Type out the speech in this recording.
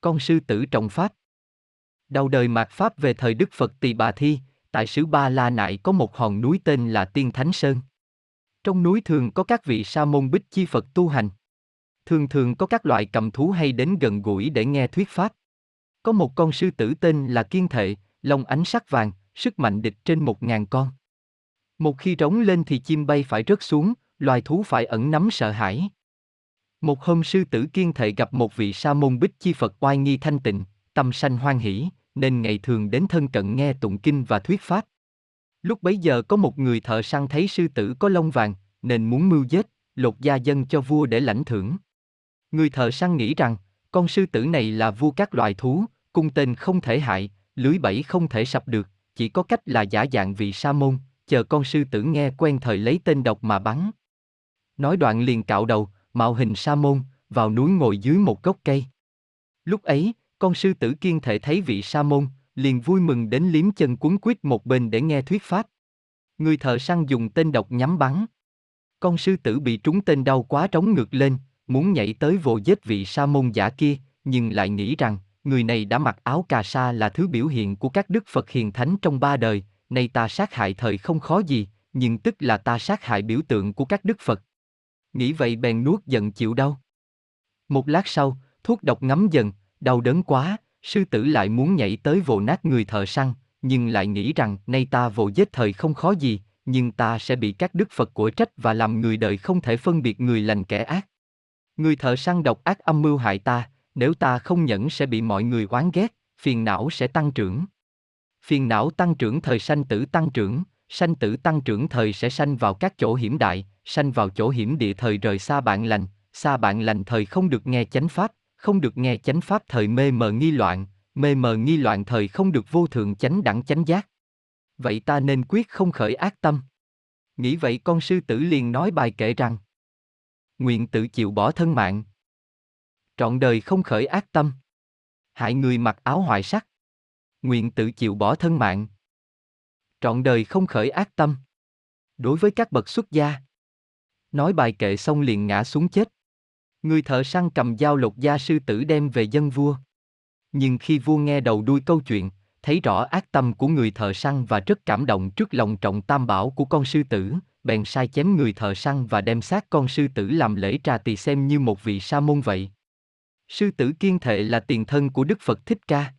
con sư tử trọng Pháp. Đầu đời mạt Pháp về thời Đức Phật Tỳ Bà Thi, tại xứ Ba La Nại có một hòn núi tên là Tiên Thánh Sơn. Trong núi thường có các vị sa môn bích chi Phật tu hành. Thường thường có các loại cầm thú hay đến gần gũi để nghe thuyết pháp. Có một con sư tử tên là Kiên Thệ, lông ánh sắc vàng, sức mạnh địch trên một ngàn con. Một khi trống lên thì chim bay phải rớt xuống, loài thú phải ẩn nắm sợ hãi. Một hôm sư tử kiên thệ gặp một vị sa môn bích chi Phật oai nghi thanh tịnh, tâm sanh hoan hỷ, nên ngày thường đến thân cận nghe tụng kinh và thuyết pháp. Lúc bấy giờ có một người thợ săn thấy sư tử có lông vàng, nên muốn mưu giết, lột da dân cho vua để lãnh thưởng. Người thợ săn nghĩ rằng, con sư tử này là vua các loài thú, cung tên không thể hại, lưới bẫy không thể sập được, chỉ có cách là giả dạng vị sa môn, chờ con sư tử nghe quen thời lấy tên độc mà bắn. Nói đoạn liền cạo đầu, mạo hình sa môn, vào núi ngồi dưới một gốc cây. Lúc ấy, con sư tử kiên thể thấy vị sa môn, liền vui mừng đến liếm chân cuốn quýt một bên để nghe thuyết pháp. Người thợ săn dùng tên độc nhắm bắn. Con sư tử bị trúng tên đau quá trống ngược lên, muốn nhảy tới vồ giết vị sa môn giả kia, nhưng lại nghĩ rằng, người này đã mặc áo cà sa là thứ biểu hiện của các đức Phật hiền thánh trong ba đời, nay ta sát hại thời không khó gì, nhưng tức là ta sát hại biểu tượng của các đức Phật. Nghĩ vậy bèn nuốt giận chịu đau. Một lát sau, thuốc độc ngấm dần, đau đớn quá, sư tử lại muốn nhảy tới vồ nát người thợ săn, nhưng lại nghĩ rằng nay ta vồ giết thời không khó gì, nhưng ta sẽ bị các đức Phật của trách và làm người đời không thể phân biệt người lành kẻ ác. Người thợ săn độc ác âm mưu hại ta, nếu ta không nhẫn sẽ bị mọi người oán ghét, phiền não sẽ tăng trưởng. Phiền não tăng trưởng thời sanh tử tăng trưởng, sanh tử tăng trưởng thời sẽ sanh vào các chỗ hiểm đại, sanh vào chỗ hiểm địa thời rời xa bạn lành, xa bạn lành thời không được nghe chánh pháp, không được nghe chánh pháp thời mê mờ nghi loạn, mê mờ nghi loạn thời không được vô thượng chánh đẳng chánh giác. Vậy ta nên quyết không khởi ác tâm. Nghĩ vậy con sư tử liền nói bài kệ rằng Nguyện tự chịu bỏ thân mạng. Trọn đời không khởi ác tâm. Hại người mặc áo hoại sắc. Nguyện tự chịu bỏ thân mạng. Trọn đời không khởi ác tâm. Đối với các bậc xuất gia, Nói bài kệ xong liền ngã xuống chết. Người thợ săn cầm dao lột da sư tử đem về dân vua. Nhưng khi vua nghe đầu đuôi câu chuyện, thấy rõ ác tâm của người thợ săn và rất cảm động trước lòng trọng tam bảo của con sư tử, bèn sai chém người thợ săn và đem xác con sư tử làm lễ trà tỳ xem như một vị sa môn vậy. Sư tử kiên thệ là tiền thân của Đức Phật Thích Ca.